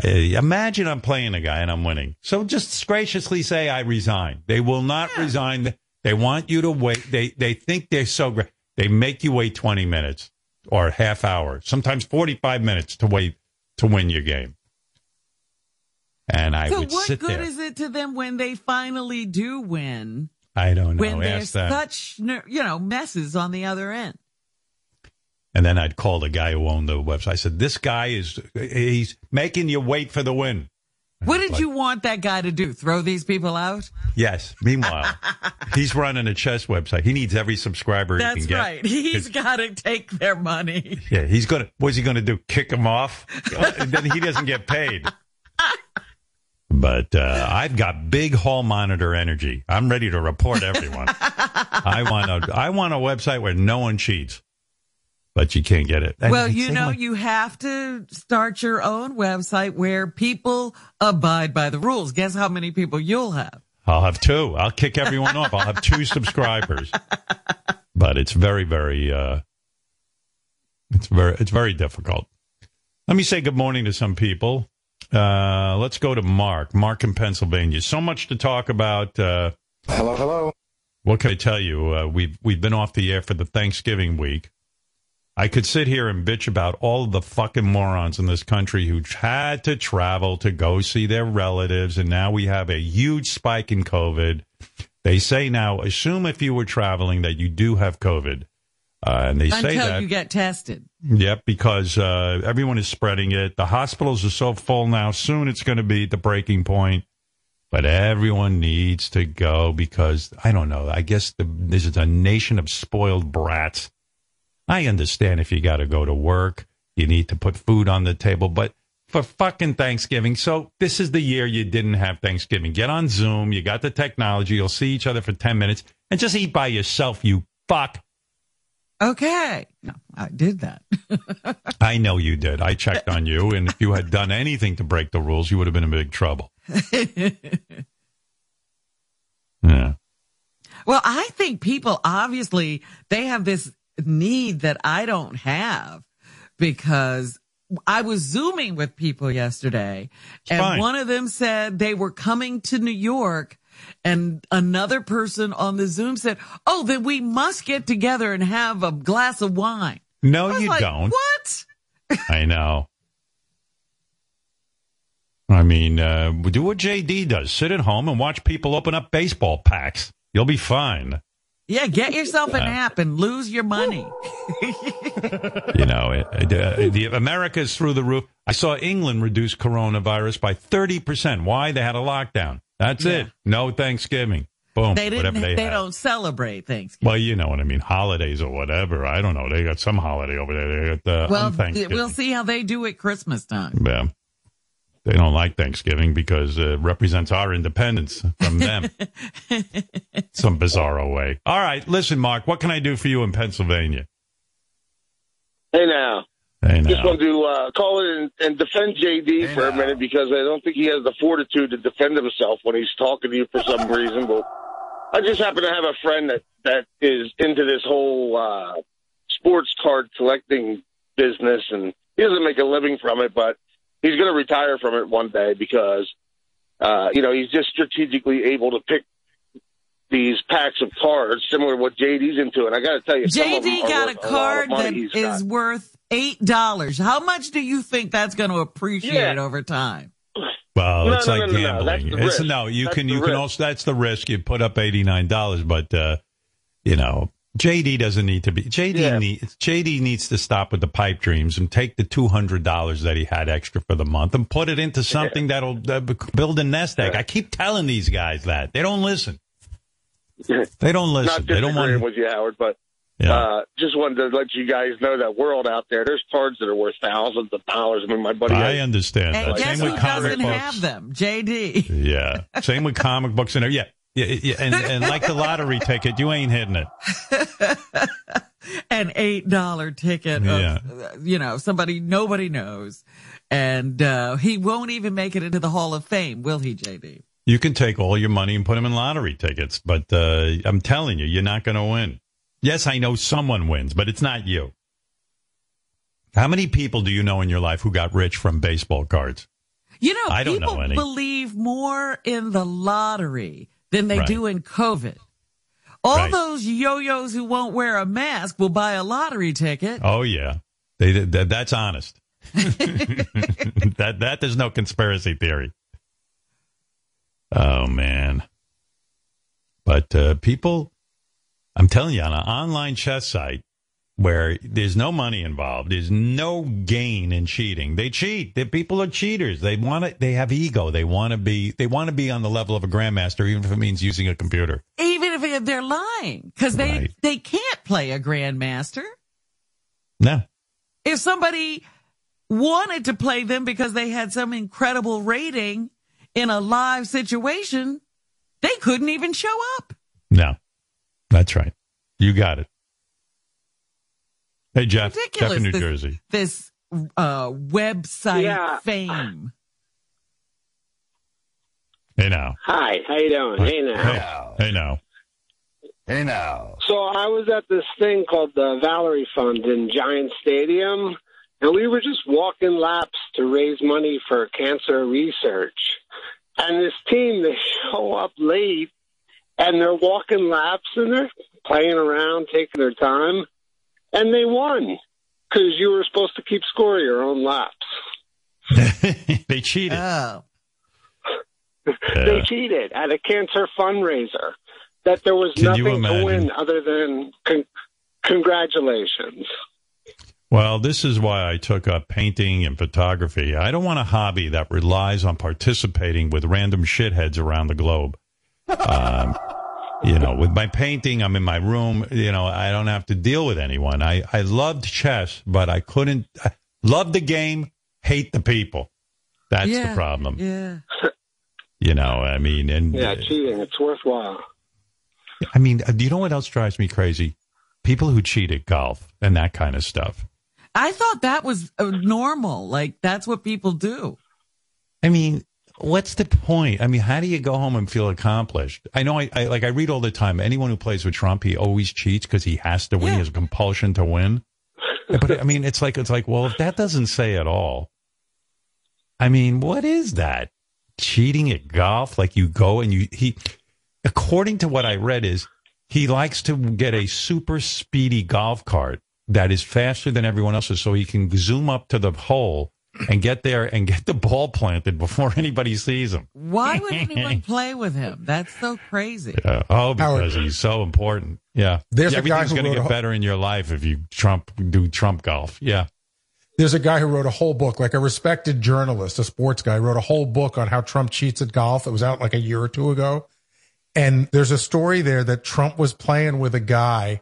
Speaker 1: Uh, imagine I'm playing a guy and I'm winning. So just graciously say I resign. They will not resign. They want you to wait. They they think they're so great. They make you wait 20 minutes or half hour, sometimes 45 minutes to wait to win your game. And I
Speaker 2: So
Speaker 1: would
Speaker 2: what
Speaker 1: sit
Speaker 2: good
Speaker 1: there.
Speaker 2: is it to them when they finally do win?
Speaker 1: I don't know.
Speaker 2: when there's
Speaker 1: Ask them.
Speaker 2: such you know messes on the other end.
Speaker 1: And then I'd call the guy who owned the website. I said, "This guy is he's making you wait for the win."
Speaker 2: What did
Speaker 1: Like-
Speaker 2: you want that guy to do? Throw these people out?
Speaker 1: Yes. Meanwhile, he's running a chess website. He needs every subscriber he
Speaker 2: That's
Speaker 1: can get.
Speaker 2: right. He's got to take their money.
Speaker 1: Yeah, he's gonna. What's he gonna do? Kick him off? then he doesn't get paid. But uh, I've got big hall monitor energy. I'm ready to report everyone. I want a. I want a website where no one cheats, but you can't get it. And
Speaker 2: well, you know,
Speaker 1: like,
Speaker 2: you have to start your own website where people abide by the rules. Guess how many people you'll have?
Speaker 1: I'll have two. I'll kick everyone off. I'll have two subscribers. But it's very, very, uh, it's very, it's very difficult. Let me say good morning to some people. Uh, let's go to Mark. Mark in Pennsylvania. So much to talk about. Uh,
Speaker 6: Hello, hello.
Speaker 1: what can I tell you? Uh, we've we've been off the air for the Thanksgiving week. I could sit here and bitch about all of the fucking morons in this country who had to travel to go see their relatives, and now we have a huge spike in COVID. They say now, assume if you were traveling that you do have COVID. Uh, and they say
Speaker 2: Until
Speaker 1: that.
Speaker 2: you get tested.
Speaker 1: Yep, because uh, everyone is spreading it. The hospitals are so full now. Soon it's going to be the breaking point. But everyone needs to go because I don't know. I guess the, this is a nation of spoiled brats. I understand if you got to go to work, you need to put food on the table, but for fucking Thanksgiving. So this is the year you didn't have Thanksgiving. Get on Zoom. You got the technology. You'll see each other for 10 minutes and just eat by yourself, you fuck.
Speaker 2: Okay. No, I did that.
Speaker 1: I know you did. I checked on you, and if you had done anything to break the rules, you would have been in big trouble. Yeah.
Speaker 2: Well, I think people obviously they have this need that I don't have because I was zooming with people yesterday and
Speaker 1: fine.
Speaker 2: one of them said they were coming to New York and another person on the Zoom said, "Oh, then we must get together and have a glass of wine."
Speaker 1: No, you
Speaker 2: like,
Speaker 1: don't.
Speaker 2: What?
Speaker 1: I know. I mean, uh, do what JD does. Sit at home and watch people open up baseball packs. You'll be fine.
Speaker 2: Yeah, get yourself an app and lose your money.
Speaker 1: You know, it, uh, the America's through the roof. I saw England reduce coronavirus by 30%. Why? They had a lockdown. That's
Speaker 2: Yeah.
Speaker 1: it. No Thanksgiving. Boom.
Speaker 2: They didn't. They,
Speaker 1: they,
Speaker 2: don't celebrate Thanksgiving.
Speaker 1: Well, you know what I mean. Holidays or whatever. I don't know. They got some holiday over there. They got uh,
Speaker 2: Well, we'll see how they do at Christmas time.
Speaker 1: Yeah. They don't like Thanksgiving because it represents our independence from them. Some bizarro way. All right. Listen, Mark, what can I do for you in Pennsylvania?
Speaker 6: Hey now,
Speaker 1: Hey,
Speaker 6: just want to uh, call in and, and defend JD for a minute because I don't think he has the fortitude to defend himself when he's talking to you for some reason. But I just happen to have a friend that that is into this whole uh, sports card collecting business, and he doesn't make a living from it, but he's going to retire from it one day because uh, you know he's just strategically able to pick these packs of cards, similar to what JD's into. And I got to tell you, some of them
Speaker 2: JD
Speaker 6: are
Speaker 2: got a
Speaker 6: worth lot of
Speaker 2: card
Speaker 6: money
Speaker 2: that
Speaker 6: he's
Speaker 2: is
Speaker 6: got.
Speaker 2: worth eight dollars. How much do you think that's going to appreciate
Speaker 6: Yeah.
Speaker 2: over time?
Speaker 1: Well,
Speaker 6: No,
Speaker 1: it's
Speaker 6: no,
Speaker 1: like
Speaker 6: no, no, no.
Speaker 1: Gambling. It's no, you
Speaker 6: That's
Speaker 1: can
Speaker 6: the
Speaker 1: you can also that's the risk. You put up eighty nine dollars, but uh, you know, JD doesn't need to be JD
Speaker 6: Yeah.
Speaker 1: needs JD needs to stop with the pipe dreams and take the two hundred dollars that he had extra for the month and put it into something that'll uh, build a nest egg. I keep telling these guys that they don't listen. They don't
Speaker 6: Not
Speaker 1: listen. They don't
Speaker 6: disagreeing
Speaker 1: want.
Speaker 6: with you, Howard, but
Speaker 1: Yeah.
Speaker 6: uh, just wanted to let you guys know that world out there. There's cards that are worth thousands of dollars. I mean, my buddy.
Speaker 1: I
Speaker 6: has-
Speaker 1: understand
Speaker 2: And
Speaker 1: that.
Speaker 2: guess
Speaker 1: Same
Speaker 2: who
Speaker 1: with comic
Speaker 2: doesn't
Speaker 1: books.
Speaker 2: have them? JD.
Speaker 1: Yeah. Same with comic books and yeah. Yeah, yeah, and, and like the lottery ticket, you ain't hitting it.
Speaker 2: An eight dollar ticket of
Speaker 1: Yeah.
Speaker 2: you know somebody nobody knows, and uh, he won't even make it into the Hall of Fame, will he, JD?
Speaker 1: You can take all your money and put them in lottery tickets, but uh, I'm telling you, you're not going to win. Yes, I know someone wins, but it's not you. How many people do you know in your life who got rich from baseball cards?
Speaker 2: You know,
Speaker 1: I don't know any.
Speaker 2: believe more in the lottery than they
Speaker 1: Right.
Speaker 2: do in COVID. All
Speaker 1: Right.
Speaker 2: those yo-yos who won't wear a mask will buy a lottery ticket.
Speaker 1: Oh yeah, they, that, that's honest. that that there's no conspiracy theory. Oh man, but uh, people, I'm telling you, on an online chess site where there's no money involved, there's no gain in cheating. They cheat. The people are cheaters. They want to. They have ego. They want to be. They want to be on the level of a grandmaster, even if it means using a computer.
Speaker 2: Even if they're lying, because they
Speaker 1: Right.
Speaker 2: they can't play a grandmaster.
Speaker 1: No,
Speaker 2: If somebody wanted to play them because they had some incredible rating in a live situation, they couldn't even show up.
Speaker 1: no, that's right. You got it. Hey Jeff,
Speaker 2: Ridiculous.
Speaker 1: Jeff in New
Speaker 2: this,
Speaker 1: Jersey.
Speaker 2: This uh, website
Speaker 7: Yeah.
Speaker 2: fame.
Speaker 1: Hey now.
Speaker 7: Hi, how you doing? Hey now.
Speaker 1: Hey, hey now.
Speaker 8: Hey now.
Speaker 7: So I was at this thing called the Valerie Fund in Giant Stadium, and we were just walking laps to raise money for cancer research. And this team, they show up late, and they're walking laps, and they're playing around, taking their time, and they won because you were supposed to keep score your own laps.
Speaker 1: they cheated.
Speaker 2: Oh.
Speaker 7: They cheated at a cancer fundraiser. That there was
Speaker 1: Can
Speaker 7: nothing to win other than con- congratulations.
Speaker 1: Well, this is why I took up painting and photography. I don't want a hobby that relies on participating with random shitheads around the globe. Um, you know, with my painting, I'm in my room. You know, I don't have to deal with anyone. I, I loved chess, but I couldn't. I love the game, hate the people. That's
Speaker 2: yeah.
Speaker 1: the problem.
Speaker 2: Yeah.
Speaker 1: You know, I mean, and
Speaker 7: Yeah, cheating. It's worthwhile.
Speaker 1: I mean, uh, do you know what else drives me crazy? People who cheat at golf and that kind of stuff.
Speaker 2: I thought that was uh, normal. Like that's what people do.
Speaker 1: I mean, what's the point? I mean, how do you go home and feel accomplished? I know I, I like I read all the time. Anyone who plays with Trump, he always cheats because he has to win. He has a compulsion to win. But I mean, it's like it's like, well, if that doesn't say it all, I mean, what is that? Cheating at golf? Like you go and you he, according to what I read, is he likes to get a super speedy golf cart that is faster than everyone else's, so he can zoom up to the hole and get there and get the ball planted before anybody sees him.
Speaker 2: Why would anyone play with him? That's so crazy.
Speaker 1: Uh, oh, because
Speaker 5: Howard.
Speaker 1: he's so important. Yeah,
Speaker 5: There's a guy
Speaker 1: everything's going to get
Speaker 5: a-
Speaker 1: better in your life if you Trump do Trump golf. Yeah,
Speaker 5: There's a guy who wrote a whole book, like a respected journalist, a sports guy, wrote a whole book on how Trump cheats at golf. It was out like a year or two ago. And there's a story there that Trump was playing with a guy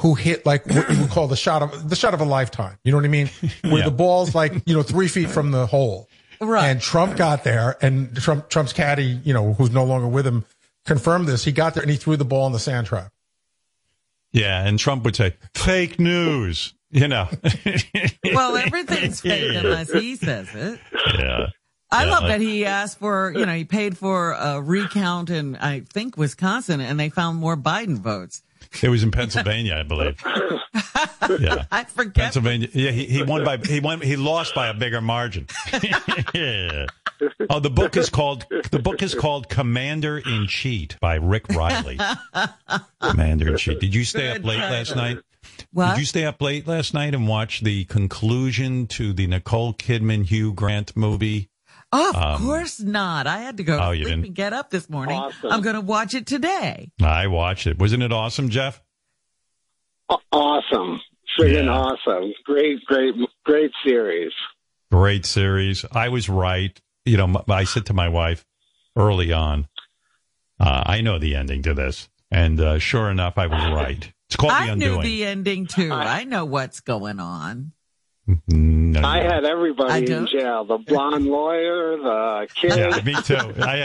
Speaker 5: who hit like what you would call the shot of the shot of a lifetime. You know what I mean? Where
Speaker 1: Yeah.
Speaker 5: the ball's like, you know, three feet from the hole.
Speaker 2: Right.
Speaker 5: And Trump got there and Trump Trump's caddy, you know, who's no longer with him, confirmed this. He got there and he threw the ball in the sand trap.
Speaker 1: yeah, and Trump would say fake news. You know,
Speaker 2: Well, everything's fake unless he says it.
Speaker 1: yeah.
Speaker 2: I
Speaker 1: Yeah,
Speaker 2: love that he asked for, you know, he paid for a recount in, I think, Wisconsin, and they found more Biden votes.
Speaker 1: It was in Pennsylvania, I believe. Yeah.
Speaker 2: I forget.
Speaker 1: Pennsylvania. Yeah, he, he won by he won he lost by a bigger margin. yeah. Oh, the book is called the book is called Commander in Cheat by Rick Reilly. Commander in Cheat. Did you stay up late
Speaker 2: title.
Speaker 1: last night?
Speaker 2: What?
Speaker 1: Did you stay up late last night and watch the conclusion to the Nicole Kidman Hugh Grant movie?
Speaker 2: Of course not. I had to go
Speaker 1: Um, Oh,
Speaker 2: to
Speaker 1: you
Speaker 2: sleep
Speaker 1: didn't?
Speaker 2: and get up this morning.
Speaker 7: Awesome.
Speaker 2: I'm going to watch it today.
Speaker 1: I watched it. Wasn't it awesome, Jeff?
Speaker 7: Awesome. Friggin'
Speaker 1: Yeah.
Speaker 7: awesome. Great, great, great series.
Speaker 1: Great series. I was right. You know, I said to my wife early on, uh, I know the ending to this. And uh, sure enough, I was right. It's called The Undoing.
Speaker 2: I knew the ending too. I know what's going on.
Speaker 1: No,
Speaker 7: I
Speaker 1: don't.
Speaker 7: had
Speaker 2: I
Speaker 7: everybody in jail. The blonde lawyer, the kid.
Speaker 1: Yeah, me too. I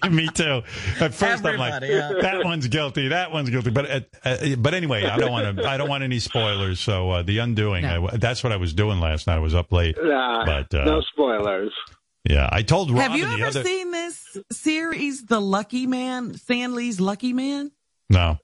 Speaker 1: had, me too. At first, I'm like,
Speaker 2: yeah.
Speaker 1: that one's guilty. That one's guilty. But uh, uh, but anyway, I don't want to. I don't want any spoilers. So uh, the undoing.
Speaker 2: No.
Speaker 1: I, that's what I was doing last night. I was up late.
Speaker 7: Nah,
Speaker 1: But, uh,
Speaker 7: no spoilers.
Speaker 1: Yeah, I told Robin
Speaker 2: Have you
Speaker 1: the
Speaker 2: ever
Speaker 1: other.
Speaker 2: seen this series, The Lucky Man, Stan Lee's Lucky Man?
Speaker 1: no,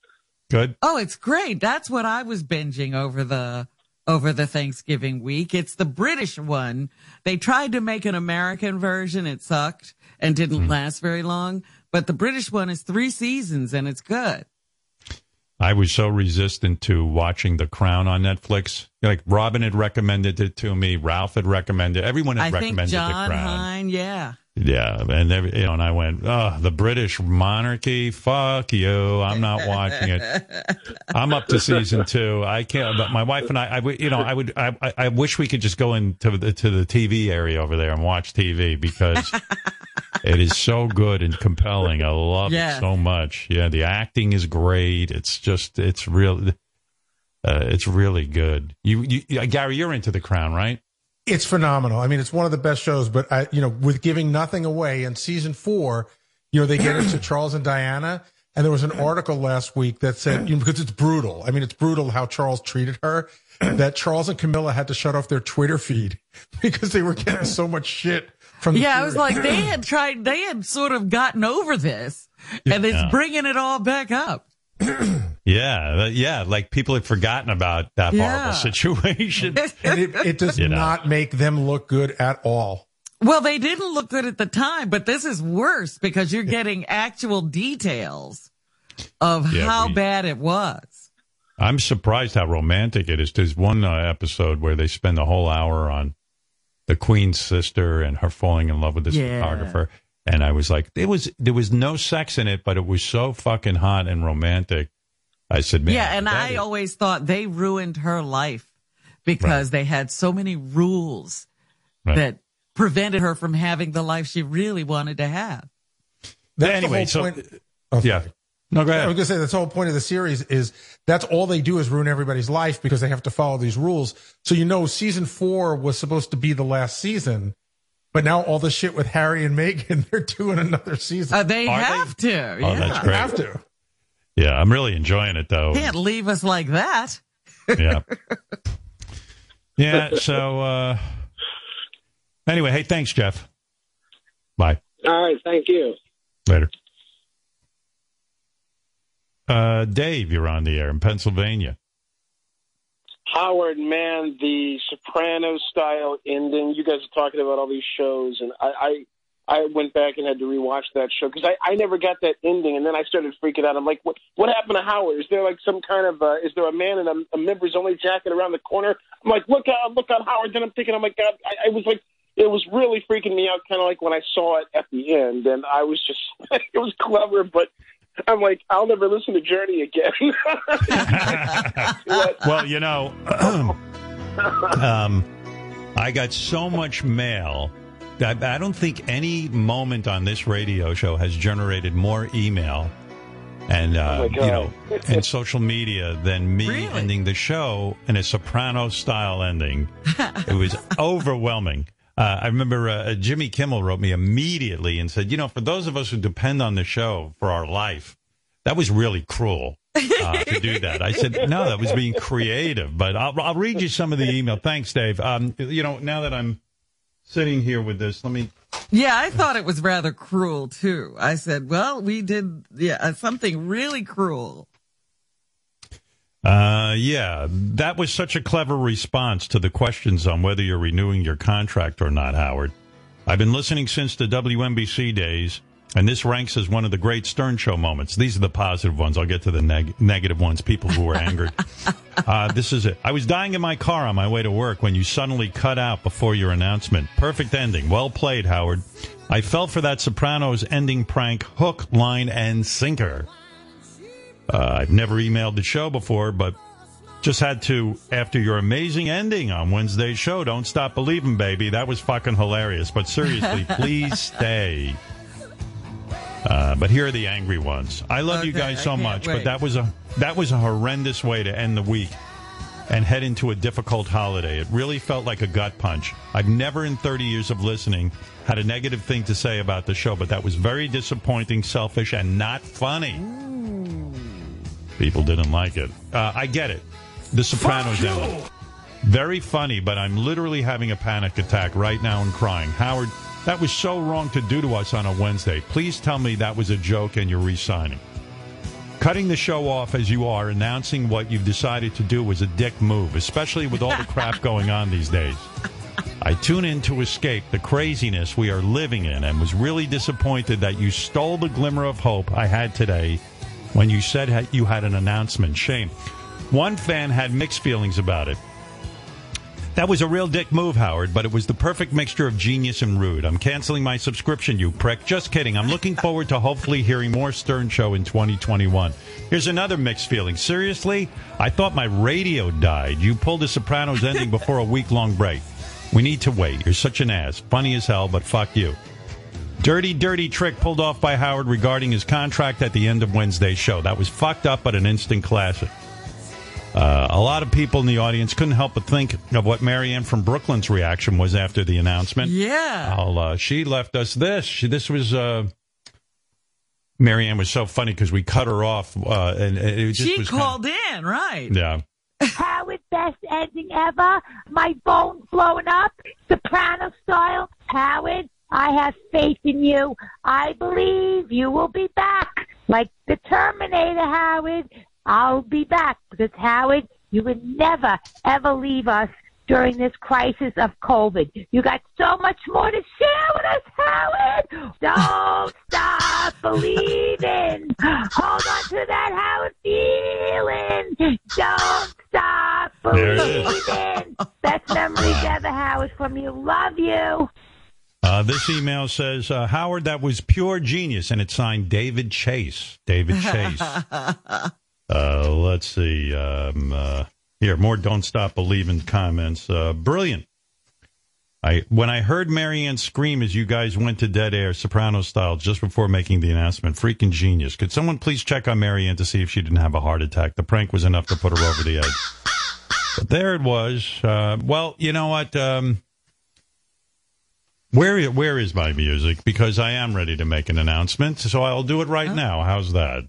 Speaker 1: good.
Speaker 2: Oh, it's great. That's what I was binging over the over the Thanksgiving week. It's the British one. They tried to make an American version. It sucked and didn't mm-hmm. last very long. But the British one is three seasons and it's good.
Speaker 1: I was so resistant to watching The Crown on Netflix. Like Robin had recommended it to me, Ralph had recommended, it. everyone had
Speaker 2: I think
Speaker 1: recommended
Speaker 2: John
Speaker 1: The Crown.
Speaker 2: Hine, yeah.
Speaker 1: Yeah, and every, you know, and I went, oh, the British monarchy, fuck you, I'm not watching it. I'm up to season two. I can't. But my wife and I, I would, you know, I would, I, I- I wish we could just go into the to the TV area over there and watch TV because it is so good and compelling. I love
Speaker 2: Yeah.
Speaker 1: it so much. Yeah, the acting is great. It's just, it's real. Uh, it's really good. You, you, Gary, you're into The Crown, right?
Speaker 5: It's phenomenal. I mean, it's one of the best shows, but I, you know, with giving nothing away in season four, you know, they get into Charles and Diana. And there was an article last week that said, you know, because it's brutal. I mean, it's brutal how Charles treated her that Charles and Camilla had to shut off their Twitter feed because they were getting so much shit from the
Speaker 2: Yeah, I was like, they had tried, they had sort of gotten over this and it's
Speaker 1: Yeah.
Speaker 2: bringing it all back up.
Speaker 1: Yeah, yeah. Like people had forgotten about that
Speaker 2: Yeah.
Speaker 1: horrible situation.
Speaker 5: and it, it does
Speaker 1: You know.
Speaker 5: not make them look good at all.
Speaker 2: Well, they didn't look good at the time, but this is worse because you're getting actual details of
Speaker 1: Yeah,
Speaker 2: how
Speaker 1: we-
Speaker 2: bad it was.
Speaker 1: I'm surprised how romantic it is. There's one uh, episode where they spend a whole hour on the Queen's sister and her falling in love with this
Speaker 2: Yeah.
Speaker 1: photographer. And I was like, it was there was no sex in it, but it was so fucking hot and romantic. I said, man,
Speaker 2: yeah, and I
Speaker 1: is-
Speaker 2: always thought they ruined her life because they had so many rules
Speaker 1: Right.
Speaker 2: that prevented her from having the life she really wanted to have.
Speaker 5: That's
Speaker 1: Anyway,
Speaker 5: the
Speaker 1: so-
Speaker 5: whole point. Oh,
Speaker 1: yeah. No, go
Speaker 5: I was going to say that's the whole point of the series is that's all they do is ruin everybody's life because they have to follow these rules. So you know, season four was supposed to be the last season, but now all the shit with Harry and Meghan, they're doing another season.
Speaker 2: Uh, they
Speaker 1: Are they?
Speaker 2: have to.
Speaker 1: Oh,
Speaker 2: yeah.
Speaker 1: that's
Speaker 5: They
Speaker 1: great.
Speaker 5: have to.
Speaker 1: Yeah, I'm really enjoying it though.
Speaker 2: Can't leave us like that.
Speaker 1: Yeah. Yeah. So uh, anyway, hey, thanks, Jeff. Bye.
Speaker 7: All right, thank you.
Speaker 1: Later. Uh, Dave, you're on the air in Pennsylvania.
Speaker 9: Howard, man, the Soprano style ending. You guys are talking about all these shows, and I, I, went back and had to rewatch that show because I, I never got that ending, and then I started freaking out. I'm like, what, what happened to Howard? Is there like some kind of, uh, is there a man in a, a members only jacket around the corner? I'm like, look out, look out, Howard. Then I'm thinking, oh my god, I, I was like, it was really freaking me out, kind of like when I saw it at the end, and I was just, it was clever, but. I'm like, I'll never listen to Journey again.
Speaker 1: Well, you know, um, I got so much mail. That I don't think any moment on this radio show has generated more email and uh,
Speaker 9: Oh,
Speaker 1: you know and social media than me
Speaker 2: Really?
Speaker 1: ending the show in a soprano style ending. it was overwhelming. Uh, I remember uh, Jimmy Kimmel wrote me immediately and said, "You know, for those of us who depend on the show for our life, that was really cruel uh, to do that." I said, "No, that was being creative." But I'll, I'll read you some of the email. Thanks, Dave. Um, you know, now that I'm sitting here with this, let me
Speaker 2: Yeah, I thought it was rather cruel too. I said, well, we did yeah, uh, something really cruel.
Speaker 1: Uh, yeah, that was such a clever response to the questions on whether you're renewing your contract or not, Howard. I've been listening since the WNBC days, and this ranks as one of the great Stern Show moments. These are the positive ones. I'll get to the neg- negative ones, people who were angered. uh, this is it. I was dying in my car on my way to work when you suddenly cut out before your announcement. Perfect ending. Well played, Howard. I fell for that Sopranos ending prank hook, line, and sinker. Uh, I've never emailed the show before, but just had to after your amazing ending on Wednesday's show. Don't stop believing, baby. That was fucking hilarious. But seriously, please stay. Uh, but here are the angry ones. I love you guys so much,
Speaker 2: wait.
Speaker 1: but that was a that was a horrendous way to end the week and head into a difficult holiday. It really felt like a gut punch. I've never in 30 years of listening had a negative thing to say about the show, but that was very disappointing, selfish, and not funny. People didn't like it. Uh, I get it. The Sopranos ended. Very funny, but I'm literally having a panic attack right now and crying. Howard, that was so wrong to do to us on a Wednesday. Please tell me that was a joke and you're re-signing. Cutting the show off as you are, announcing what you've decided to do was a dick move, especially with all the crap going on these days. I tune in to escape the craziness we are living in and was really disappointed that you stole the glimmer of hope I had today when you said you had an announcement. Shame. One fan had mixed feelings about it. That was a real dick move, Howard, but it was the perfect mixture of genius and rude. I'm canceling my subscription, you prick. Just kidding. I'm looking forward to hopefully hearing more Stern Show in 2021. Here's another mixed feeling. Seriously? I thought my radio died. You pulled a Sopranos ending before a week long break. We need to wait. You're such an ass. Funny as hell, but fuck you. Dirty, dirty trick pulled off by Howard regarding his contract at the end of Wednesday's show. That was fucked up, but an instant classic. Uh, a lot of people in the audience couldn't help but think of what Marianne from Brooklyn's reaction was after the announcement.
Speaker 2: Yeah.
Speaker 1: Uh, she left us this. She, this was uh, Marianne was so funny because we cut her off, uh, and, and it just
Speaker 2: she
Speaker 1: was kinda-
Speaker 2: called in, right?
Speaker 1: yeah.
Speaker 10: Howard, best ending ever. My bones blowing up, soprano style. Howard, I have faith in you. I believe you will be back. Like the Terminator, Howard. I'll be back because Howard, you would never ever leave us during this crisis of COVID. You got so much more to share with us, Howard. Don't stop believing. Hold on to that Howard feeling. Don't stop
Speaker 1: There it is.
Speaker 10: believing. Best memories ever, Howard, from you. Love you.
Speaker 1: Uh, this email says, uh, Howard, that was pure genius, and it's signed David Chase. David Chase. uh, let's see. Um, uh, here, more "Don't Stop Believing" comments. Uh, brilliant. I when I heard Marianne scream as you guys went to dead air, soprano style, just before making the announcement, freaking genius. Could someone please check on Marianne to see if she didn't have a heart attack? The prank was enough to put her over the edge. But there it was. Uh, well, you know what? Um, where where is my music? Because I am ready to make an announcement, so I'll do it right now. How's that?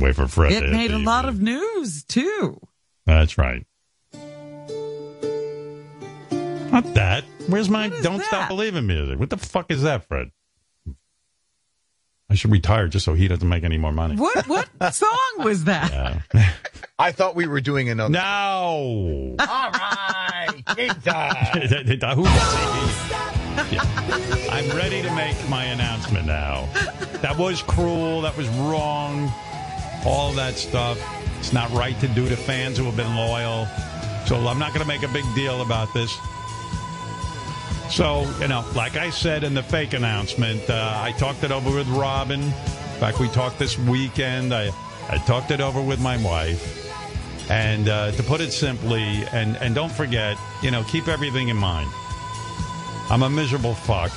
Speaker 1: Wait for Fred.
Speaker 2: It made a lot of news too.
Speaker 1: That's right. Not that. Where's my "Don't
Speaker 2: that?
Speaker 1: Stop Believing" music? What the fuck is that, Fred? I should retire just so he doesn't make any more money.
Speaker 2: What what song was that?
Speaker 1: Yeah.
Speaker 8: I thought we were doing another.
Speaker 1: no.
Speaker 8: All right. It's time.
Speaker 1: It? Yeah. I'm ready to make my announcement now. That was cruel. That was wrong. All that stuff. It's not right to do to fans who have been loyal. So I'm not going to make a big deal about this. So, you know, like I said in the fake announcement, uh, I talked it over with Robin. In fact, we talked this weekend. I, I talked it over with my wife. And uh, to put it simply, and, and don't forget, you know, keep everything in mind. I'm a miserable fuck,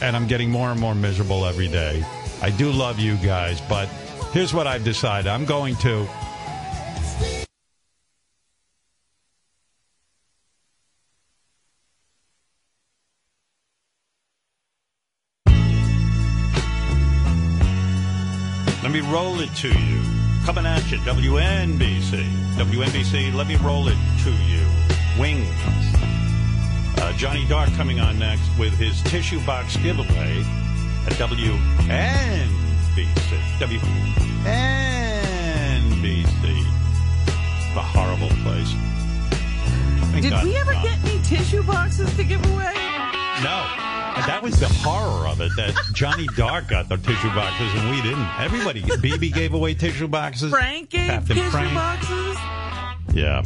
Speaker 1: and I'm getting more and more miserable every day. I do love you guys, but here's what I've decided. I'm going to. Let me roll it to you. Coming at you, WNBC. WNBC, let me roll it to you. Wings. Uh, Johnny Dark coming on next with his tissue box giveaway at WNBC. WNBC. A horrible place. Thank
Speaker 2: Did
Speaker 1: God
Speaker 2: we
Speaker 1: it's
Speaker 2: ever get any tissue boxes to give away?
Speaker 1: No. And that was the horror of it that Johnny Dark got the tissue boxes and we didn't. Everybody, BB gave away tissue boxes.
Speaker 2: Frank gave
Speaker 1: Captain
Speaker 2: tissue
Speaker 1: Frank.
Speaker 2: boxes.
Speaker 1: Yeah.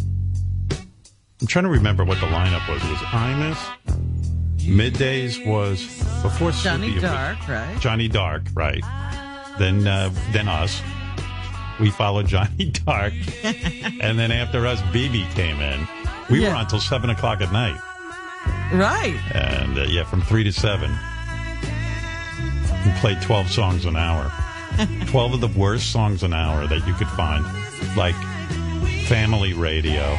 Speaker 1: I'm trying to remember what the lineup was. It was Imus. Middays was before
Speaker 2: Johnny
Speaker 1: it was
Speaker 2: Dark, right?
Speaker 1: Johnny Dark, right? Then, uh, then us. We followed Johnny Dark, and then after us, BB came in. We were on until seven o'clock at night,
Speaker 2: Right.
Speaker 1: and uh, yeah, from three to seven. We played twelve songs an hour. Twelve of the worst songs an hour that you could find, like family radio.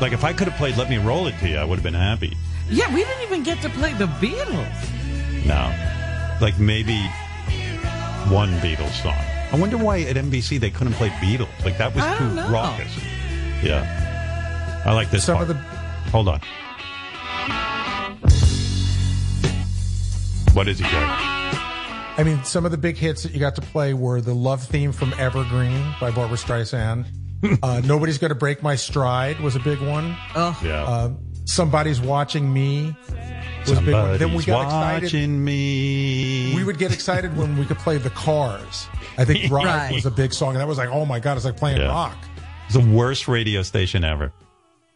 Speaker 1: Like if I could have played "Let Me Roll It to You," I would have been happy.
Speaker 2: Yeah, we didn't even get to play the Beatles.
Speaker 1: No. Like maybe one Beatles song. I wonder why at NBC they couldn't play Beatles. Like that was
Speaker 2: I
Speaker 1: too
Speaker 2: know.
Speaker 1: raucous. Yeah. I like this
Speaker 5: Some
Speaker 1: part.
Speaker 5: of the
Speaker 1: Hold on. What is it, Greg?
Speaker 5: I mean, some of the big hits that you got to play were the love theme from Evergreen by Barbara Streisand. uh, Nobody's Gonna Break My Stride was a big one.
Speaker 2: Oh,
Speaker 1: Yeah.
Speaker 5: Uh, Somebody's Watching Me was a big one. Then we
Speaker 1: Somebody's
Speaker 5: got excited.
Speaker 1: watching me.
Speaker 5: We would get excited when we could play The Cars. I think Rock
Speaker 2: Right.
Speaker 5: was a big song. And that was like, oh my God, it's like playing
Speaker 1: Yeah.
Speaker 5: rock.
Speaker 1: It's the worst radio station ever.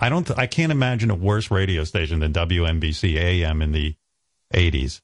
Speaker 1: I don't. I can't imagine a worse radio station than WNBC AM in the '80s.